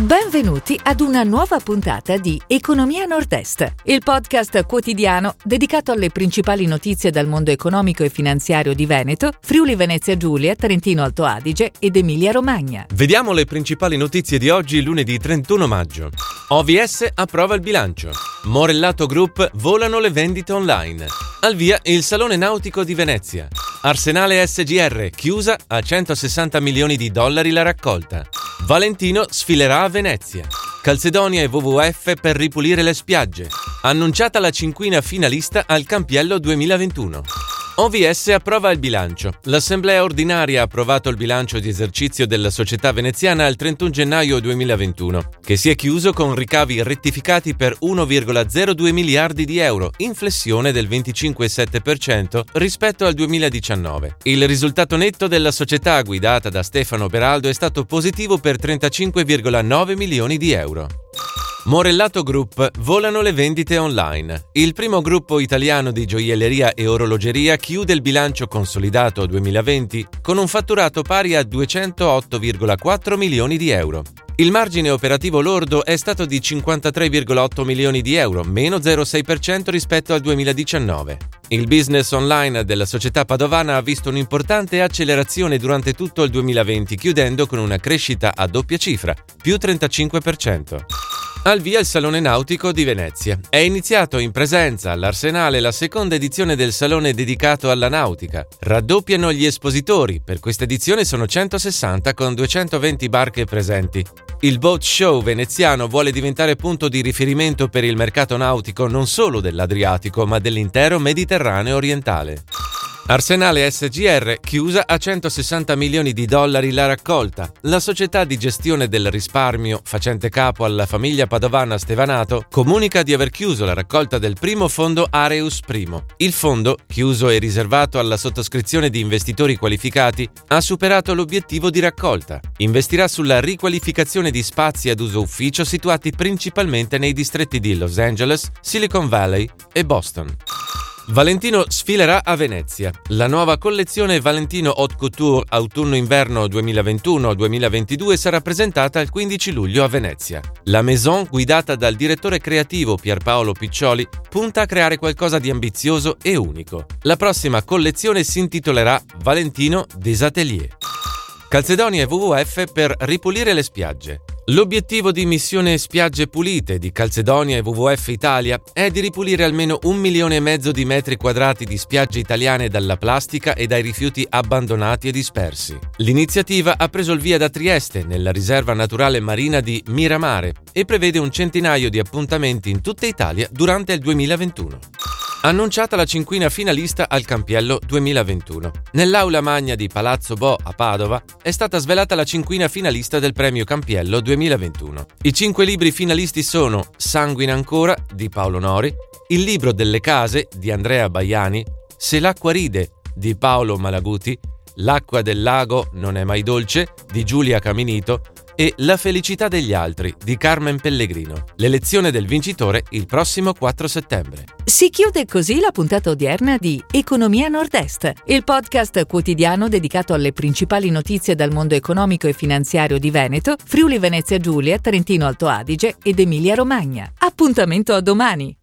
Benvenuti ad una nuova puntata di Economia Nord-Est, il podcast quotidiano dedicato alle principali notizie dal mondo economico e finanziario di Veneto, Friuli Venezia Giulia, Trentino Alto Adige ed Emilia Romagna. Vediamo le principali notizie di oggi, lunedì 31 maggio. OVS approva il bilancio. Morellato Group volano le vendite online. Al via il Salone Nautico di Venezia. Arsenale SGR chiusa a 160 milioni di dollari la raccolta. Valentino sfilerà a Venezia. Calcedonia e WWF per ripulire le spiagge. Annunciata la cinquina finalista al Campiello 2021. OVS approva il bilancio. L'Assemblea ordinaria ha approvato il bilancio di esercizio della società veneziana al 31 gennaio 2021, che si è chiuso con ricavi rettificati per 1,02 miliardi di euro, in flessione del 25,7% rispetto al 2019. Il risultato netto della società guidata da Stefano Beraldo è stato positivo per 35,9 milioni di euro. Morellato Group volano le vendite online. Il primo gruppo italiano di gioielleria e orologeria chiude il bilancio consolidato 2020 con un fatturato pari a 208,4 milioni di euro. Il margine operativo lordo è stato di 53,8 milioni di euro, meno 0,6% rispetto al 2019. Il business online della società padovana ha visto un'importante accelerazione durante tutto il 2020, chiudendo con una crescita a doppia cifra, più 35%. Al via il Salone Nautico di Venezia. È iniziato in presenza all'Arsenale la seconda edizione del salone dedicato alla nautica. Raddoppiano gli espositori, per questa edizione sono 160 con 220 barche presenti. Il Boat Show veneziano vuole diventare punto di riferimento per il mercato nautico non solo dell'Adriatico ma dell'intero Mediterraneo orientale. Arsenale SGR chiusa a 160 milioni di dollari la raccolta. La società di gestione del risparmio, facente capo alla famiglia padovana Stevanato, comunica di aver chiuso la raccolta del primo fondo Areus I. Il fondo, chiuso e riservato alla sottoscrizione di investitori qualificati, ha superato l'obiettivo di raccolta. Investirà sulla riqualificazione di spazi ad uso ufficio situati principalmente nei distretti di Los Angeles, Silicon Valley e Boston. Valentino sfilerà a Venezia. La nuova collezione Valentino Haute Couture autunno-inverno 2021-2022 sarà presentata il 15 luglio a Venezia. La Maison, guidata dal direttore creativo Pierpaolo Piccioli, punta a creare qualcosa di ambizioso e unico. La prossima collezione si intitolerà Valentino des Ateliers. Calcedonia e WWF per ripulire le spiagge. L'obiettivo di missione Spiagge Pulite di Calcedonia e WWF Italia è di ripulire almeno un milione e mezzo di metri quadrati di spiagge italiane dalla plastica e dai rifiuti abbandonati e dispersi. L'iniziativa ha preso il via da Trieste, nella riserva naturale marina di Miramare, e prevede un centinaio di appuntamenti in tutta Italia durante il 2021. Annunciata la cinquina finalista al Campiello 2021. Nell'aula magna di Palazzo Bo a Padova è stata svelata la cinquina finalista del premio Campiello 2021. I cinque libri finalisti sono Sanguina ancora di Paolo Nori, Il libro delle case di Andrea Baiani, Se l'acqua ride di Paolo Malaguti, L'acqua del lago non è mai dolce di Giulia Caminito e La felicità degli altri di Carmen Pellegrino. L'elezione del vincitore il prossimo 4 settembre. Si chiude così la puntata odierna di Economia Nord-Est, il podcast quotidiano dedicato alle principali notizie dal mondo economico e finanziario di Veneto, Friuli Venezia Giulia, Trentino Alto Adige ed Emilia Romagna. Appuntamento a domani!